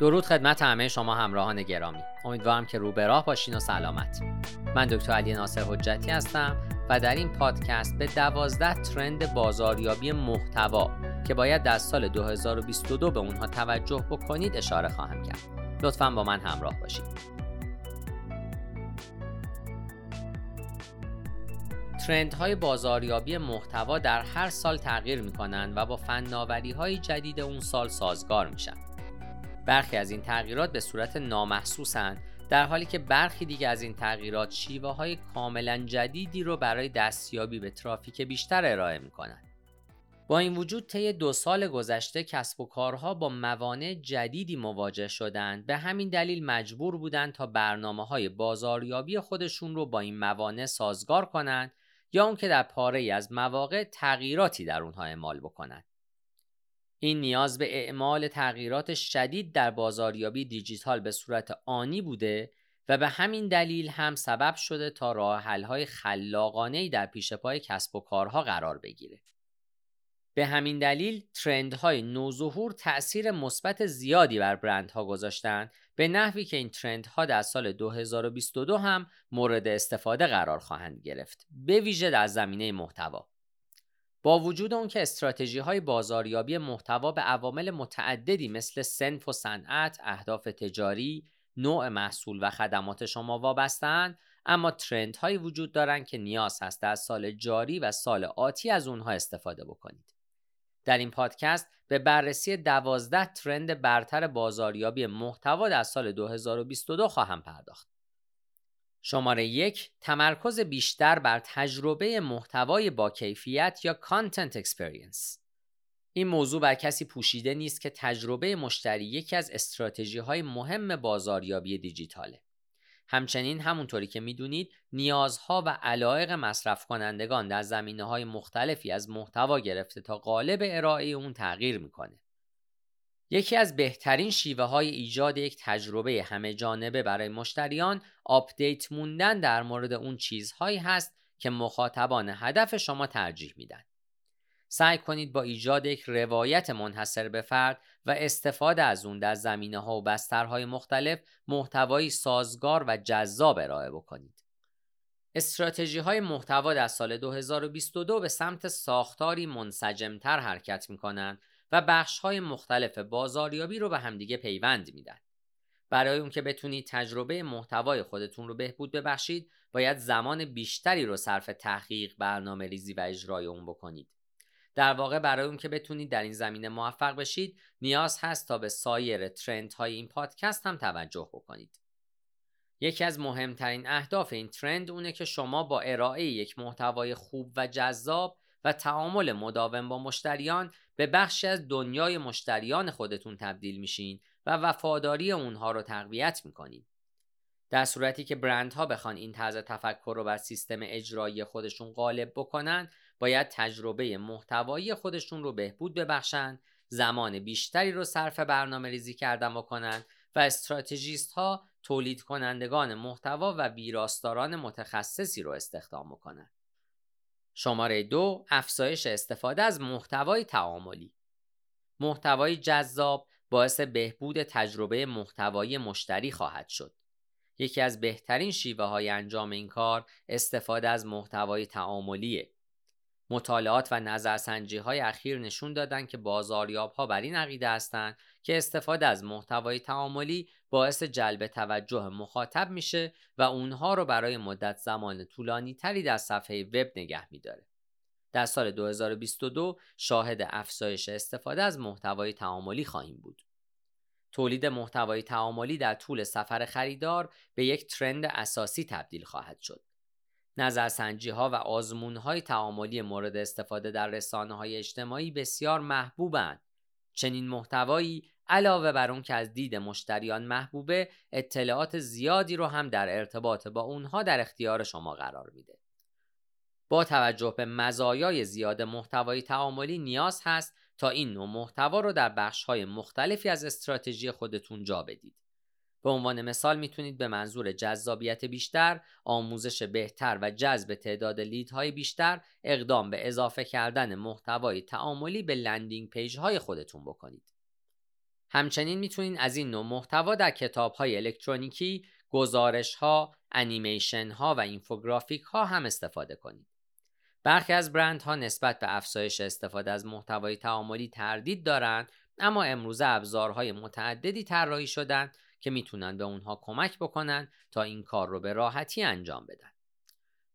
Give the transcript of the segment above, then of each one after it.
درود خدمت همه شما همراهان گرامی. امیدوارم که رو راه باشین و سلامت. من دکتر علی ناصر حجتی هستم و در این پادکست به دوازده ترند بازاریابی محتوا که باید در سال 2022 به اونها توجه بکنید اشاره خواهم کرد. لطفا با من همراه باشید. ترندهای بازاریابی محتوا در هر سال تغییر می کنند و با فناوری های جدید اون سال سازگار میشن. برخی از این تغییرات به صورت نامحسوسند در حالی که برخی دیگه از این تغییرات شیوه های کاملا جدیدی رو برای دستیابی به ترافیک بیشتر ارائه می‌کنن. با این وجود طی دو سال گذشته کسب و کارها با موانع جدیدی مواجه شدند به همین دلیل مجبور بودند تا برنامه های بازاریابی خودشون رو با این موانع سازگار کنند یا اون که در پاره از مواقع تغییراتی در اونها اعمال بکنند. این نیاز به اعمال تغییرات شدید در بازاریابی دیجیتال به صورت آنی بوده و به همین دلیل هم سبب شده تا راه حل‌های خلاقانه‌ای در پیش پای کسب و کارها قرار بگیره. به همین دلیل ترندهای نوظهور تأثیر مثبت زیادی بر برندها گذاشتند به نحوی که این ترندها در سال 2022 هم مورد استفاده قرار خواهند گرفت به ویژه در زمینه محتوا با وجود اون که استراتژی های بازاریابی محتوا به عوامل متعددی مثل سنف و صنعت، اهداف تجاری، نوع محصول و خدمات شما وابستند اما ترند هایی وجود دارند که نیاز هست در سال جاری و سال آتی از اونها استفاده بکنید. در این پادکست به بررسی دوازده ترند برتر بازاریابی محتوا در سال 2022 خواهم پرداخت. شماره یک تمرکز بیشتر بر تجربه محتوای با کیفیت یا Content Experience این موضوع بر کسی پوشیده نیست که تجربه مشتری یکی از استراتژی های مهم بازاریابی دیجیتاله. همچنین همونطوری که می‌دونید نیازها و علایق مصرف کنندگان در زمینه های مختلفی از محتوا گرفته تا قالب ارائه اون تغییر می‌کنه. یکی از بهترین شیوه های ایجاد یک تجربه همه جانبه برای مشتریان آپدیت موندن در مورد اون چیزهایی هست که مخاطبان هدف شما ترجیح میدن. سعی کنید با ایجاد یک روایت منحصر به فرد و استفاده از اون در زمینه ها و بسترهای مختلف محتوایی سازگار و جذاب ارائه بکنید. استراتژی های محتوا در سال 2022 به سمت ساختاری منسجمتر حرکت می کنند و بخش های مختلف بازاریابی رو به همدیگه پیوند میدن. برای اون که بتونید تجربه محتوای خودتون رو بهبود ببخشید باید زمان بیشتری رو صرف تحقیق برنامه ریزی و اجرای اون بکنید. در واقع برای اون که بتونید در این زمینه موفق بشید نیاز هست تا به سایر ترند های این پادکست هم توجه بکنید. یکی از مهمترین اهداف این ترند اونه که شما با ارائه یک محتوای خوب و جذاب و تعامل مداوم با مشتریان به بخشی از دنیای مشتریان خودتون تبدیل میشین و وفاداری اونها رو تقویت می‌کنین. در صورتی که برندها بخوان این طرز تفکر رو بر سیستم اجرایی خودشون غالب بکنن باید تجربه محتوایی خودشون رو بهبود ببخشن زمان بیشتری رو صرف برنامه ریزی کردن بکنن و استراتژیست ها تولید کنندگان محتوا و ویراستاران متخصصی رو استخدام بکنن شماره دو افزایش استفاده از محتوای تعاملی. محتوای جذاب باعث بهبود تجربه محتوایی مشتری خواهد شد. یکی از بهترین شیوه های انجام این کار استفاده از محتوای تعاملیه. مطالعات و نظرسنجی های اخیر نشون دادن که بازاریاب ها بر این عقیده هستند که استفاده از محتوای تعاملی باعث جلب توجه مخاطب میشه و اونها رو برای مدت زمان طولانی تری در صفحه وب نگه میداره. در سال 2022 شاهد افزایش استفاده از محتوای تعاملی خواهیم بود. تولید محتوای تعاملی در طول سفر خریدار به یک ترند اساسی تبدیل خواهد شد. نظرسنجی ها و آزمون های تعاملی مورد استفاده در رسانه های اجتماعی بسیار محبوبند. چنین محتوایی علاوه بر اون که از دید مشتریان محبوبه اطلاعات زیادی رو هم در ارتباط با اونها در اختیار شما قرار میده. با توجه به مزایای زیاد محتوای تعاملی نیاز هست تا این نوع محتوا رو در بخش های مختلفی از استراتژی خودتون جا بدید. به عنوان مثال می‌تونید به منظور جذابیت بیشتر، آموزش بهتر و جذب تعداد lead های بیشتر اقدام به اضافه کردن محتوای تعاملی به landing page های خودتون بکنید. همچنین می‌تونید از این نوع محتوا در کتاب های الکترونیکی، گزارش ها، انیمیشن ها و اینفوگرافیک ها هم استفاده کنید. برخی از برندها نسبت به افزایش استفاده از محتوای تعاملی تردید دارند اما امروزه ابزارهای متعددی طراحی شدن که می‌تونن به اونها کمک بکنن تا این کار رو به راحتی انجام بدن.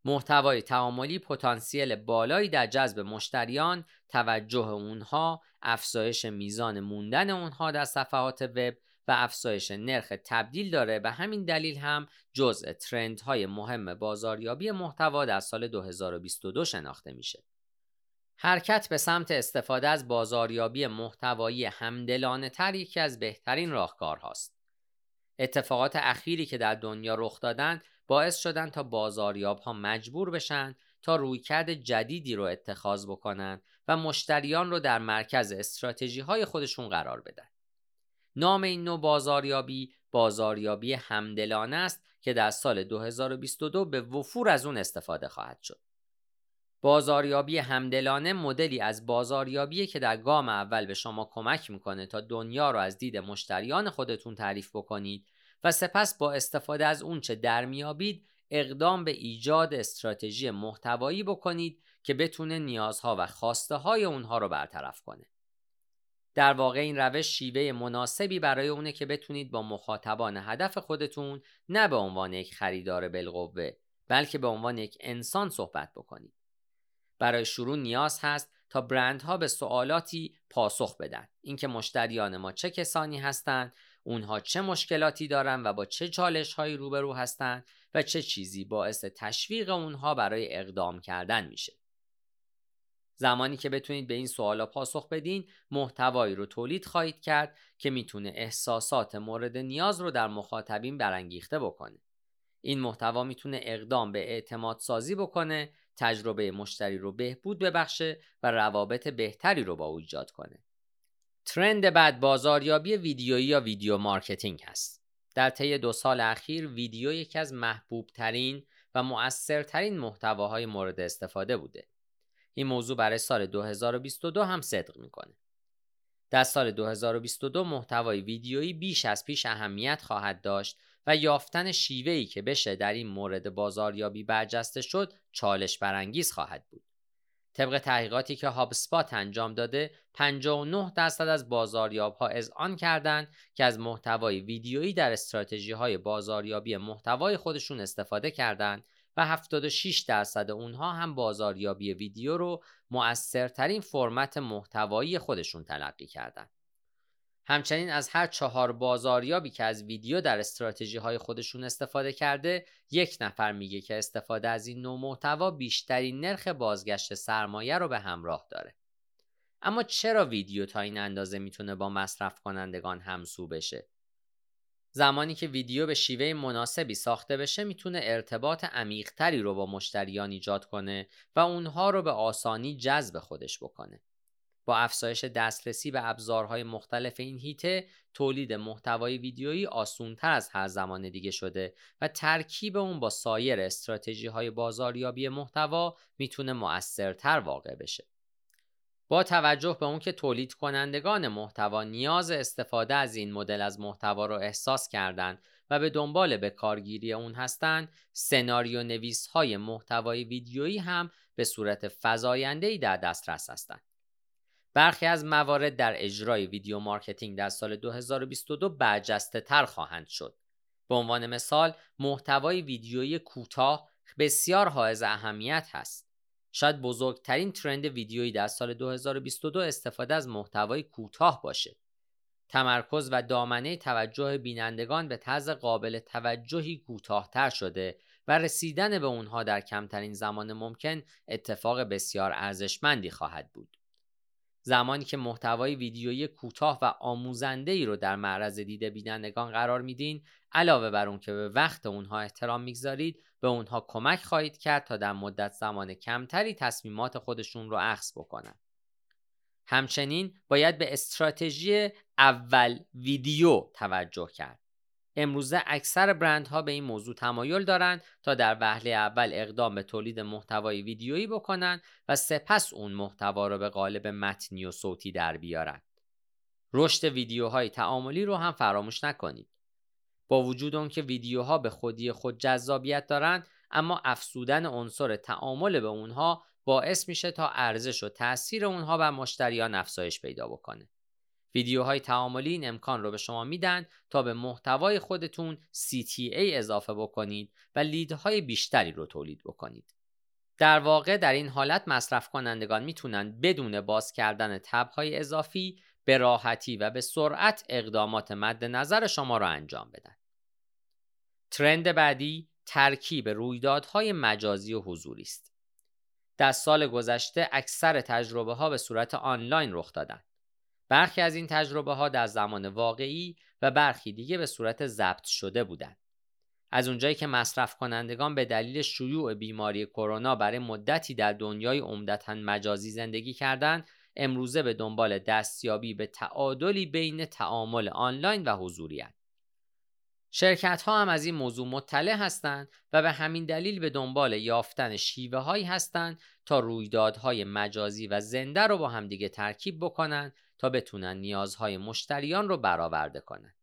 محتوای تعاملی پتانسیل بالایی در جذب مشتریان، توجه اونها، افزایش میزان موندن اونها در صفحات وب و افزایش نرخ تبدیل داره و همین دلیل هم جزء ترندهای مهم بازاریابی محتوا در سال 2022 شناخته میشه. حرکت به سمت استفاده از بازاریابی محتوایی همدلانه تر یکی از بهترین راهکارهاست. اتفاقات اخیری که در دنیا رخ دادن باعث شدن تا بازاریاب ها مجبور بشن تا رویکرد جدیدی رو اتخاذ بکنن و مشتریان رو در مرکز استراتژی های خودشون قرار بدن. نام این نوع بازاریابی بازاریابی همدلانه است که در سال 2022 به وفور از اون استفاده خواهد شد. بازاریابی همدلانه مدلی از بازاریابی که در گام اول به شما کمک می‌کنه تا دنیا رو از دید مشتریان خودتون تعریف بکنید و سپس با استفاده از اونچه در میابید اقدام به ایجاد استراتژی محتوایی بکنید که بتونه نیازها و خواسته های اونها رو برطرف کنه. در واقع این روش شیوه مناسبی برای اونه که بتونید با مخاطبان هدف خودتون نه به عنوان یک خریدار بالقوه بلکه به عنوان یک انسان صحبت بکنید. برای شروع نیاز هست تا برندها به سوالاتی پاسخ بدن. اینکه مشتریان ما چه کسانی هستند اونها چه مشکلاتی دارن و با چه چالش هایی روبرو هستند و چه چیزی باعث تشویق اونها برای اقدام کردن میشه. زمانی که بتونید به این سوالا پاسخ بدین محتوایی رو تولید خواهید کرد که می‌تونه احساسات مورد نیاز رو در مخاطبین برانگیخته بکنه. این محتوا می‌تونه اقدام به اعتماد سازی بکنه تجربه مشتری رو بهبود ببخشه و روابط بهتری رو با او ایجاد کنه. trend بعد بازاریابی ویدیویی یا video marketing هست. در طی دو سال اخیر ویدیو یکی از محبوب ترین و مؤثرترین محتواهای مورد استفاده بوده. این موضوع برای سال 2022 هم صدق می‌کنه. در سال 2022 محتوای ویدیویی بیش از پیش اهمیت خواهد داشت و یافتن شیوهی که بشه در این مورد بازاریابی برجسته شد چالش برانگیز خواهد بود. طبق تحقیقاتی که هاب سپات انجام داده 59 درصد از بازاریاب ها آن کردند که از محتوای ویدیویی در استراتژی های بازاریابی محتوای خودشون استفاده کردند و 76 درصد اونها هم بازاریابی ویدیو رو مؤثرترین فرمت محتوایی خودشون تلقی کردند. همچنین از هر چهار بازاریابی که از ویدیو در استراتژی های خودشون استفاده کرده یک نفر میگه که استفاده از این نوع محتوا بیشترین نرخ بازگشت سرمایه رو به همراه داره. اما چرا ویدیو تا این اندازه می‌تونه با مصرف کنندگان همسو بشه؟ زمانی که ویدیو به شیوه مناسبی ساخته بشه می‌تونه ارتباط عمیقتری رو با مشتریان ایجاد کنه و اونها رو به آسانی جذب خودش بکنه. با افزایش دسترسی به ابزارهای مختلف این هیته تولید محتوای ویدیویی آسونتر از هر زمان دیگه شده و ترکیب اون با سایر استراتژی های بازاریابی محتوا می‌تونه مؤثرتر واقع بشه. با توجه به اون که تولید کنندگان محتوا نیاز استفاده از این مدل از محتوا رو احساس کردند و به دنبال به کارگیری اون هستند، سناریو نویس های محتوای ویدیویی هم به صورت فزاینده‌ای در دسترس هستند. برخی از موارد در اجرای video marketing در سال 2022 برجسته تر خواهند شد. به عنوان مثال محتوای ویدیویی کوتاه بسیار حائز اهمیت هست. شاید بزرگترین trend ویدیویی در سال 2022 استفاده از محتوای کوتاه باشه. تمرکز و دامنه توجه بینندگان به طرز قابل توجهی کوتاهتر شده و رسیدن به اونها در کمترین زمان ممکن اتفاق بسیار ارزشمندی خواهد بود. زمانی که محتوای ویدیویی کوتاه و آموزنده ای رو در معرض دید بینندگان قرار میدین علاوه بر اون که به وقت اونها احترام می‌گذارید به اونها کمک خواهید کرد تا در مدت زمان کمتری تصمیمات خودشون رو اخذ بکنن. همچنین باید به استراتژی اول ویدیو توجه کرد. امروزه اکثر برندها به این موضوع تمایل دارند تا در وهله اول اقدام به تولید محتوای ویدیویی بکنند و سپس اون محتوا را به قالب متنی و صوتی در بیارند. رشد ویدیوهای تعاملی رو هم فراموش نکنید. با وجود اون که ویدیوها به خودی خود جذابیت دارند اما افسودن عنصر تعامل به اونها باعث میشه تا ارزش و تاثیر اونها بر مشتریان افزایش پیدا بکنه. ویدیوهای تعاملی این امکان رو به شما میدن تا به محتوای خودتون CTA اضافه بکنید و لیدهای بیشتری رو تولید بکنید. در واقع در این حالت مصرف کنندگان می‌تونن بدون باز کردن تبهای اضافی به راحتی و به سرعت اقدامات مد نظر شما را انجام بدن. ترند بعدی ترکیب رویدادهای مجازی و حضوری است. در سال گذشته اکثر تجربه ها به صورت آنلاین رخ دادند. برخی از این تجربه ها در زمان واقعی و برخی دیگه به صورت ضبط شده بودند. از اونجایی که مصرف کنندگان به دلیل شیوع بیماری کرونا برای مدتی در دنیای عمدتا مجازی زندگی کردند، امروزه به دنبال دستیابی به تعادلی بین تعامل آنلاین و حضوری شرکت ها هم از این موضوع مطلع هستند و به همین دلیل به دنبال یافتن شیوه هایی هستند تا رویدادهای مجازی و زنده رو با همدیگه ترکیب بکنن تا بتونن نیازهای مشتریان رو برآورده کنن.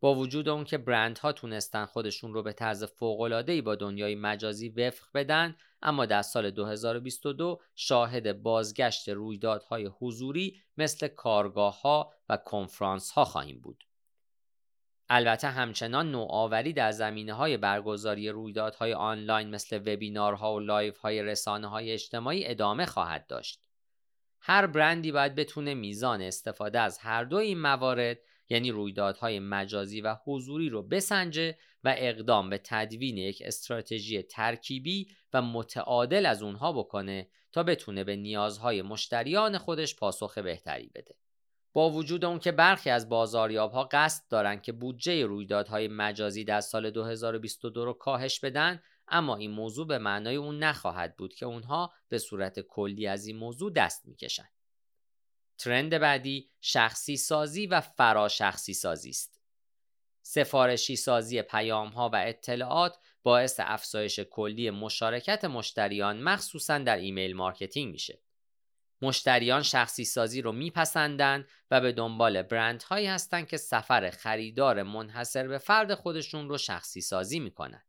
با وجود اون که برندها تونستن خودشون رو به طرز فوق‌العاده‌ای با دنیای مجازی وفق بدن اما در سال 2022 شاهد بازگشت رویدادهای حضوری مثل کارگاه ها و کنفرانس ها خواهیم بود. البته همچنان نوآوری در زمینه های برگزاری رویدادهای آنلاین مثل وبینارها و live های رسانه های اجتماعی ادامه خواهد داشت. هر برندی باید بتونه میزان استفاده از هر دو این موارد یعنی رویدادهای مجازی و حضوری رو بسنجه و اقدام به تدوین یک استراتژی ترکیبی و متعادل از اونها بکنه تا بتونه به نیازهای مشتریان خودش پاسخ بهتری بده. با وجود اون که برخی از بازاریاب ها قصد دارند که بودجه رویدادهای مجازی در سال 2022 رو کاهش بدن اما این موضوع به معنای اون نخواهد بود که اونها به صورت کلی از این موضوع دست می‌کشند. trend بعدی شخصی سازی و فراشخصی سازی است. سفارشی سازی پیام ها و اطلاعات باعث افزایش کلی مشارکت مشتریان مخصوصا در email marketing میشه. مشتریان شخصی سازی رو میپسندن و به دنبال برند هایی هستند که سفر خریدار منحصر به فرد خودشون رو شخصی سازی می‌کنن.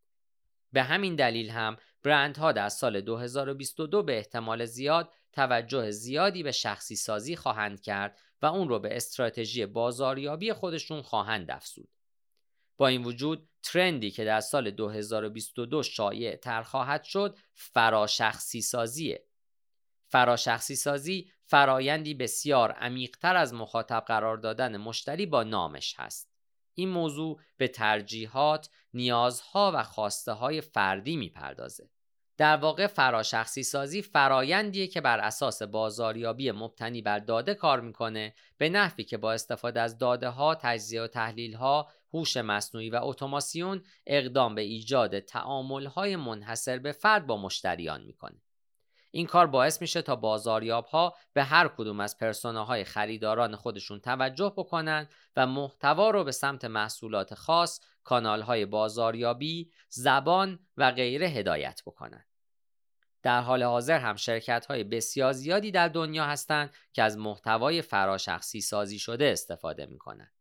به همین دلیل هم برندها در سال 2022 به احتمال زیاد توجه زیادی به شخصی سازی خواهند کرد و اون رو به استراتژی بازاریابی خودشون خواهند افزود. با این وجود ترندی که در سال 2022 شایع تر خواهد شد فراشخصی سازیه فراشخصی سازی فرایندی بسیار عمیقتر از مخاطب قرار دادن مشتری با نامش هست. این موضوع به ترجیحات، نیازها و خواسته های فردی می‌پردازه. در واقع فراشخصی سازی فرایندیه که بر اساس بازاریابی مبتنی بر داده کار می‌کنه به نحوی که با استفاده از داده ها، تجزیه و تحلیل ها، هوش مصنوعی و اتوماسیون اقدام به ایجاد تعامل های منحصر به فرد با مشتریان می‌کنه. این کار باعث میشه تا بازاریاب ها به هر کدوم از پرسوناهای خریداران خودشون توجه بکنن و محتوا رو به سمت محصولات خاص، کانال های بازاریابی، زبان و غیره هدایت بکنن. در حال حاضر هم شرکت های بسیار زیادی در دنیا هستند که از محتوای فراشخصی سازی شده استفاده می‌کنن.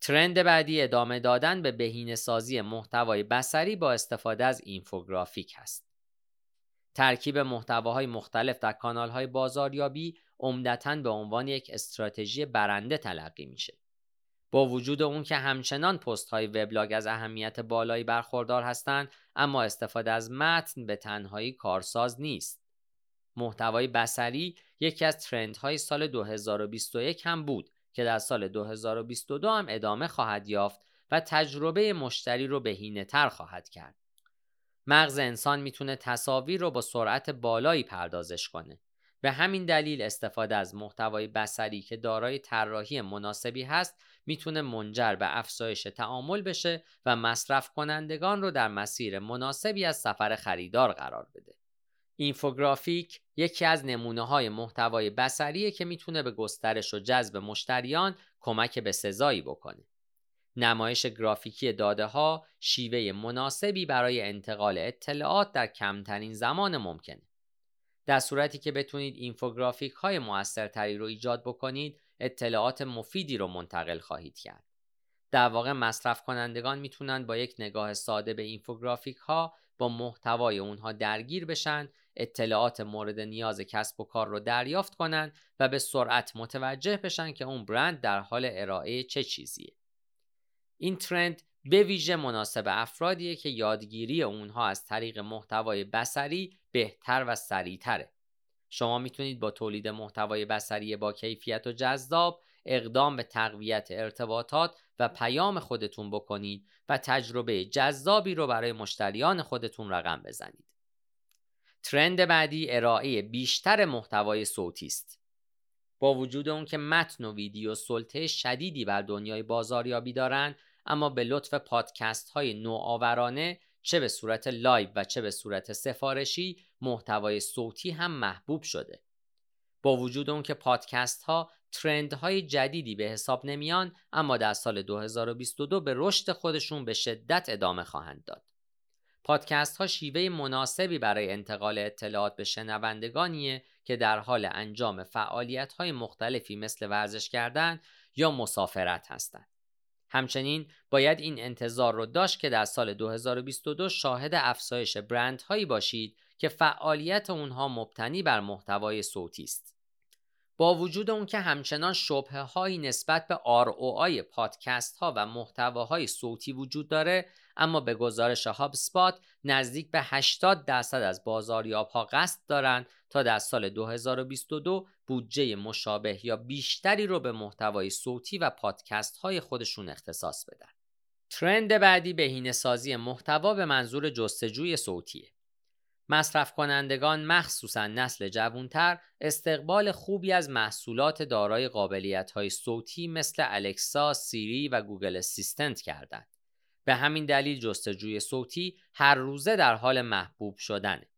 ترند بعدی ادامه دادن به بهینه سازی محتوای بسری با استفاده از اینفوگرافیک هست. ترکیب محتواهای مختلف در کانالهای بازاریابی عمدتا به عنوان یک استراتژی برنده تلقی میشه. با وجود اون که همچنان پست های وبلاگ از اهمیت بالایی برخوردار هستند اما استفاده از متن به تنهایی کارساز نیست. محتوای بسری یکی از ترندهای سال 2021 هم بود که در سال 2022 هم ادامه خواهد یافت و تجربه مشتری رو بهینه تر خواهد کرد. مغز انسان می‌تونه تصاویر رو با سرعت بالایی پردازش کنه. به همین دلیل استفاده از محتوای بسری که دارای طراحی مناسبی هست می‌تونه منجر به افزایش تعامل بشه و مصرف کنندگان رو در مسیر مناسبی از سفر خریدار قرار بده. اینفوگرافیک یکی از نمونه های محتوای بسریه که می‌تونه به گسترش و جذب مشتریان کمک به سزایی بکنه. نمایش گرافیکی داده ها شیوه مناسبی برای انتقال اطلاعات در کمترین زمان ممکنه. در صورتی که بتونید اینفوگرافیک های موثرتری رو ایجاد بکنید اطلاعات مفیدی رو منتقل خواهید کرد. در واقع مصرف کنندگان می‌تونن با یک نگاه ساده به اینفوگرافیک ها با محتوای اونها درگیر بشن اطلاعات مورد نیاز کسب و کار رو دریافت کنن و به سرعت متوجه بشن که اون برند در حال ارائه چه چیزیه. این ترند به ویژه مناسب افرادیه که یادگیری اونها از طریق محتوای بسری بهتر و سریعتره. شما می‌تونید با تولید محتوای بسری با کیفیت و جذاب اقدام به تقویت ارتباطات و پیام خودتون بکنید و تجربه جذابی رو برای مشتریان خودتون رقم بزنید. trend بعدی ارائه بیشتر محتوای صوتی است. با وجود اون که متن و ویدیو سلطه شدیدی بر دنیای بازاریابی دارند اما به لطف پادکست های نوآورانه چه به صورت live و چه به صورت سفارشی محتوای صوتی هم محبوب شده. با وجود اون که پادکست ها trend های جدیدی به حساب نمیان اما در سال 2022 به رشد خودشون به شدت ادامه خواهند داد. پادکست ها شیوه مناسبی برای انتقال اطلاعات به شنوندگانیه که در حال انجام فعالیت های مختلفی مثل ورزش کردن یا مسافرت هستند. همچنین باید این انتظار رو داشت که در سال 2022 شاهد افزایش برندهایی باشید که فعالیت اونها مبتنی بر محتوای صوتی است. با وجود اون که همچنان شبه هایی نسبت به ROI پادکست ها و محتواهای صوتی وجود داره اما به گزارش HubSpot نزدیک به 80 درصد از بازاریاب ها قصد دارند تا در سال 2022 بودجه مشابه یا بیشتری رو به محتوای صوتی و پادکست های خودشون اختصاص بدن. ترند بعدی بهینه سازی محتوا به منظور جستجوی صوتیه. مصرف کنندگان مخصوصا نسل جوانتر استقبال خوبی از محصولات دارای قابلیت های صوتی مثل Alexa، Siri و Google Assistant کردند. به همین دلیل جستجوی صوتی هر روزه در حال محبوب شدنه.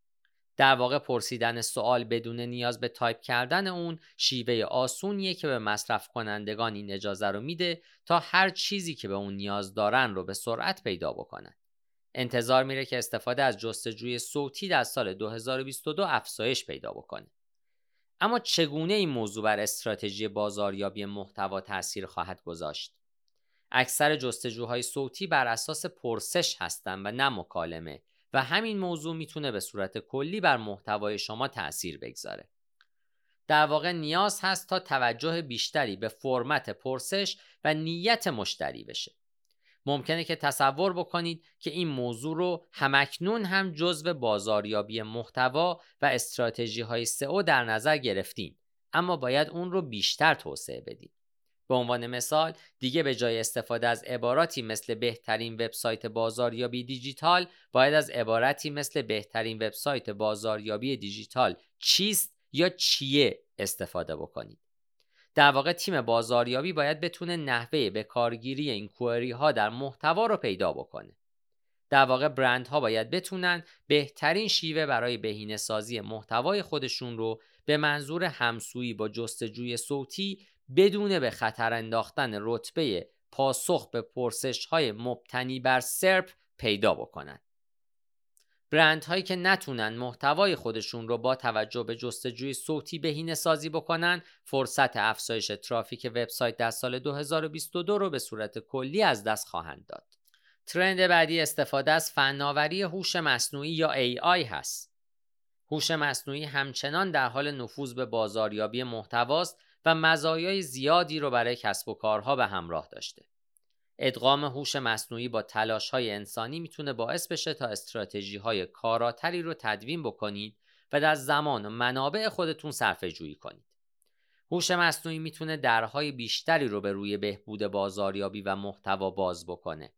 در واقع پرسیدن سوال بدون نیاز به تایپ کردن اون شیوه آسونیه که به مصرف کنندگان این اجازه رو میده تا هر چیزی که به اون نیاز دارن رو به سرعت پیدا بکنن. انتظار میره که استفاده از جستجوی صوتی در سال 2022 افزایش پیدا بکنه. اما چگونه این موضوع بر استراتژی بازاریابی محتوا تاثیر خواهد گذاشت؟ اکثر جستجوهای صوتی بر اساس پرسش هستند و نه مکالمه و همین موضوع می‌تونه به صورت کلی بر محتوای شما تاثیر بگذاره. در واقع نیاز هست تا توجه بیشتری به فرمت پرسش و نیت مشتری بشه. ممکنه که تصور بکنید که این موضوع رو همکنون هم جزو بازاریابی محتوا و استراتژی های سئو در نظر گرفتین اما باید اون رو بیشتر توسعه بدید. به عنوان مثال دیگه به جای استفاده از عباراتی مثل بهترین وبسایت بازاریابی دیجیتال باید از عبارتی مثل بهترین وبسایت بازاریابی دیجیتال چیست یا چیه استفاده بکنید. در واقع تیم بازاریابی باید بتونه نحوه به کارگیری این کوئری ها در محتوا رو پیدا بکنه. در واقع برندها باید بتونن بهترین شیوه برای بهینه سازی محتوای خودشون رو به منظور همسویی با جستجوی صوتی بدون به خطر انداختن رتبه پاسخ به پرسش های مبتنی بر سرپ پیدا بکنند. برند هایی که نتونن محتوای خودشون رو با توجه به جستجوی صوتی بهینه سازی بکنن فرصت افزایش ترافیک وبسایت در سال 2022 رو به صورت کلی از دست خواهند داد. ترند بعدی استفاده از فناوری هوش مصنوعی یا AI هست. هوش مصنوعی همچنان در حال نفوذ به بازاریابی محتواست و مزایای زیادی رو برای کسب و کارها به همراه داشته. ادغام هوش مصنوعی با تلاش های انسانی می‌تونه باعث بشه تا استراتژی های کاراتری رو تدوین بکنید و در زمان و منابع خودتون صرفه جویی کنید. هوش مصنوعی می‌تونه درهای بیشتری رو به روی بهبود بازاریابی و محتوا باز بکنه.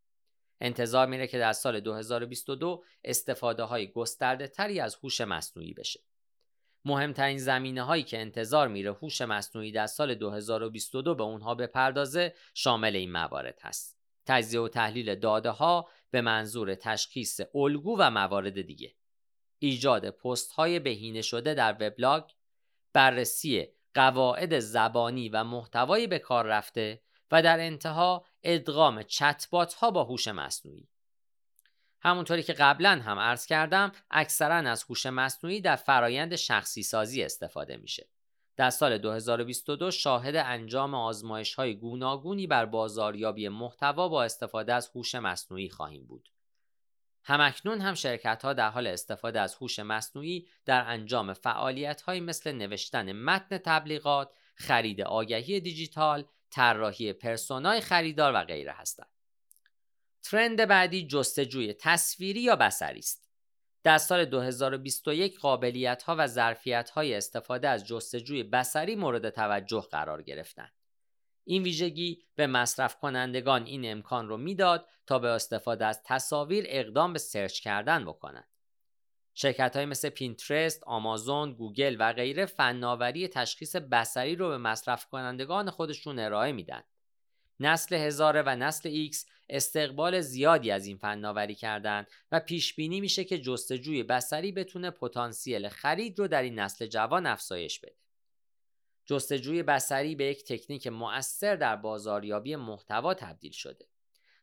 انتظار میره که در سال 2022 استفاده های گسترده تری از هوش مصنوعی بشه. مهمترین زمینه هایی که انتظار میره هوش مصنوعی در سال 2022 به اونها بپردازه شامل این موارد هست. تجزیه و تحلیل داده ها به منظور تشخیص الگو و موارد دیگه. ایجاد پست های بهینه شده در وبلاگ، بررسی قواعد زبانی و محتوای به کار رفته و در انتها ادغام چتبات ها با هوش مصنوعی. همونطوری که قبلا هم عرض کردم اکثرا از هوش مصنوعی در فرایند شخصی سازی استفاده میشه در سال 2022 شاهد انجام آزمایش های گوناگونی بر بازاریابی محتوا با استفاده از هوش مصنوعی خواهیم بود. همکنون هم شرکت ها در حال استفاده از هوش مصنوعی در انجام فعالیت های مثل نوشتن متن تبلیغات، خرید آگهی دیجیتال، طراحی پرسونای خریدار و غیره هستند. ترند بعدی جستجوی تصویری یا بصری است. در سال 2021 قابلیت ها و ظرفیت های استفاده از جستجوی بصری مورد توجه قرار گرفتند. این ویژگی به مصرف کنندگان این امکان رو می‌داد تا با استفاده از تصاویر اقدام به search کردن بکنند. شرکت های مثل Pinterest، آمازون، گوگل و غیره فناوری تشخیص بصری رو به مصرف کنندگان خودشون ارائه میدن. نسل هزاره و نسل X استقبال زیادی از این فناوری کردند و پیش بینی میشه که جستجوی بصری بتونه پتانسیل خرید رو در این نسل جوان افزایش بده. جستجوی بصری به یک تکنیک مؤثر در بازاریابی محتوا تبدیل شده.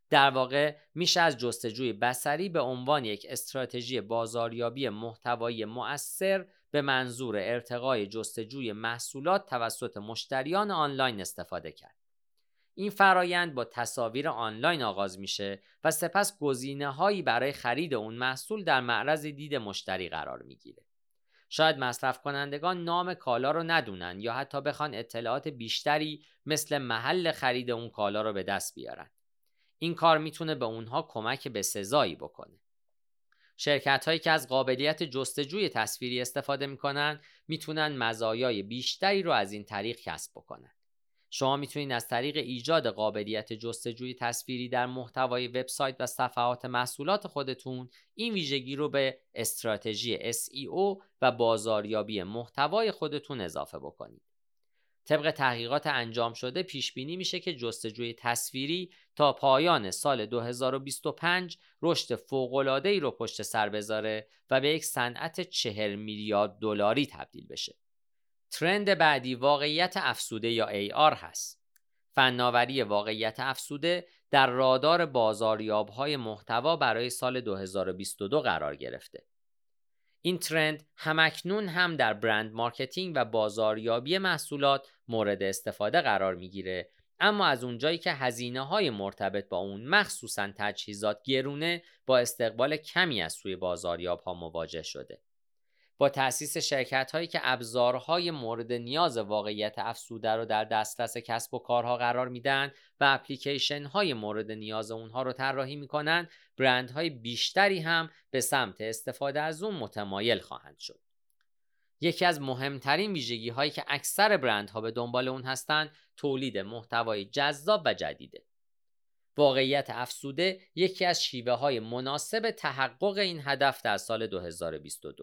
در واقع میشه از جستجوی بصری به عنوان یک استراتژی بازاریابی محتوایی مؤثر به منظور ارتقای جستجوی محصولات توسط مشتریان آنلاین استفاده کرد. این فرایند با تصاویر آنلاین آغاز میشه و سپس گزینه هایی برای خرید اون محصول در معرض دید مشتری قرار می‌گیره. شاید مصرف کنندگان نام کالا رو ندونن یا حتی بخوان اطلاعات بیشتری مثل محل خرید اون کالا رو به دست بیارن. این کار می‌تونه به اونها کمک به سزایی بکنه. شرکت هایی که از قابلیت جستجوی تصویری استفاده می‌کنن می‌تونن مزایای بیشتری رو از این طریق کسب بکنن. شما می‌تونید از طریق ایجاد قابلیت جستجوی تصویری در محتوای وبسایت و صفحات محصولات خودتون این ویژگی رو به استراتژی SEO و بازاریابی محتوای خودتون اضافه بکنید. طبق تحقیقات انجام شده پیش بینی میشه که جستجوی تصویری تا پایان سال 2025 رشد فوق‌العاده‌ای رو پشت سر بذاره و به یک صنعت 40 میلیارد دلاری تبدیل بشه. ترند بعدی واقعیت افزوده یا AR هست. فناوری واقعیت افزوده در رادار بازاریاب های محتوا برای سال 2022 قرار گرفته. این ترند هم‌اکنون هم در brand marketing و بازاریابی محصولات مورد استفاده قرار می‌گیره اما از اونجایی که هزینه های مرتبط با اون مخصوصا تجهیزات گرونه با استقبال کمی از سوی بازاریاب ها مواجه شده. با تأسیس شرکت هایی که ابزارهای مورد نیاز واقعیت افسوده رو در دسترس کسب و کارها قرار میدن و اپلیکیشن های مورد نیاز اونها رو طراحی می‌کنن برندهای بیشتری هم به سمت استفاده از اون متمایل خواهند شد. یکی از مهمترین ویژگی هایی که اکثر برندها به دنبال اون هستند تولید محتوای جذاب و جدیده. واقعیت افسوده یکی از شیوه های مناسب تحقق این هدف در سال 2022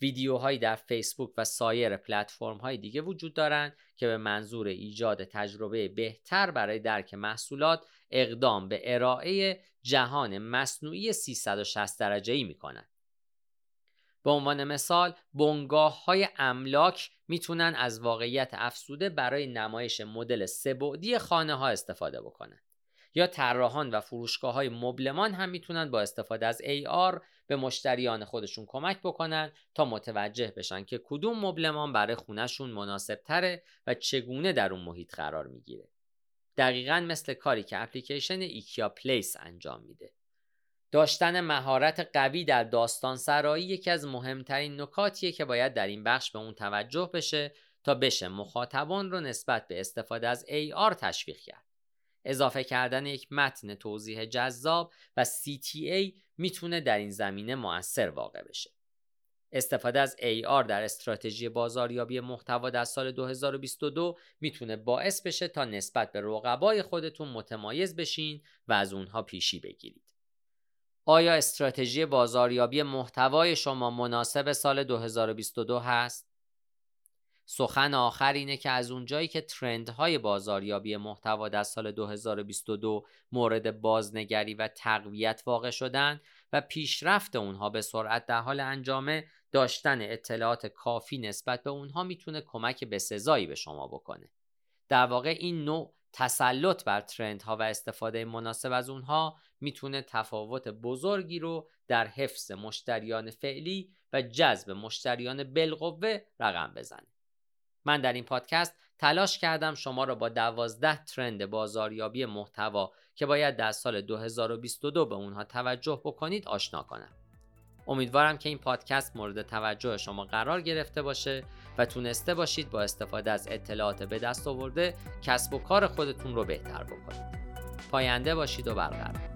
ویدیوهایی در فیسبوک و سایر پلتفرم های دیگه وجود دارند که به منظور ایجاد تجربه بهتر برای درک محصولات اقدام به ارائه جهان مصنوعی 360 درجه ای می کنند. به عنوان مثال بنگاه های املاک می‌تونن از واقعیت افسوده برای نمایش مدل سبعدی خانه ها استفاده بکنن یا طراحان و فروشگاه های مبلمان هم می‌تونن با استفاده از AR به مشتریان خودشون کمک بکنن تا متوجه بشن که کدوم مبلمان برای خونهشون مناسب تره و چگونه در اون محیط قرار می‌گیره. دقیقا مثل کاری که اپلیکیشن ایکیا پلیس انجام میده. داشتن مهارت قوی در داستان سرایی یکی از مهمترین نکاتیه که باید در این بخش به اون توجه بشه تا بشه مخاطبان رو نسبت به استفاده از AR تشویق کرد. اضافه کردن یک متن توضیح جذاب و CTA می‌تونه در این زمینه موثر واقع بشه. استفاده از AR در استراتژی بازاریابی محتوا در سال 2022 می‌تونه باعث بشه تا نسبت به رقبای خودتون متمایز بشین و از اونها پیشی بگیرید. آیا استراتژی بازاریابی محتوای شما مناسب سال 2022 هست؟ سخن آخر اینه که از اونجایی که ترندهای بازاریابی محتوا در سال 2022 مورد بازنگری و تقویت واقع شدن و پیشرفت اونها به سرعت در حال انجامه داشتن اطلاعات کافی نسبت به اونها می‌تونه کمک به سزایی به شما بکنه. در واقع این نوع تسلط بر ترندها و استفاده مناسب از اونها می‌تونه تفاوت بزرگی رو در حفظ مشتریان فعلی و جذب مشتریان بالقوه رقم بزنه. من در این پادکست تلاش کردم شما را با دوازده ترند بازاریابی محتوا که باید در سال 2022 به اونها توجه بکنید آشنا کنم. امیدوارم که این پادکست مورد توجه شما قرار گرفته باشه و تونسته باشید با استفاده از اطلاعات به دست آورده کسب و کار خودتون رو بهتر بکنید. پاینده باشید و برقرار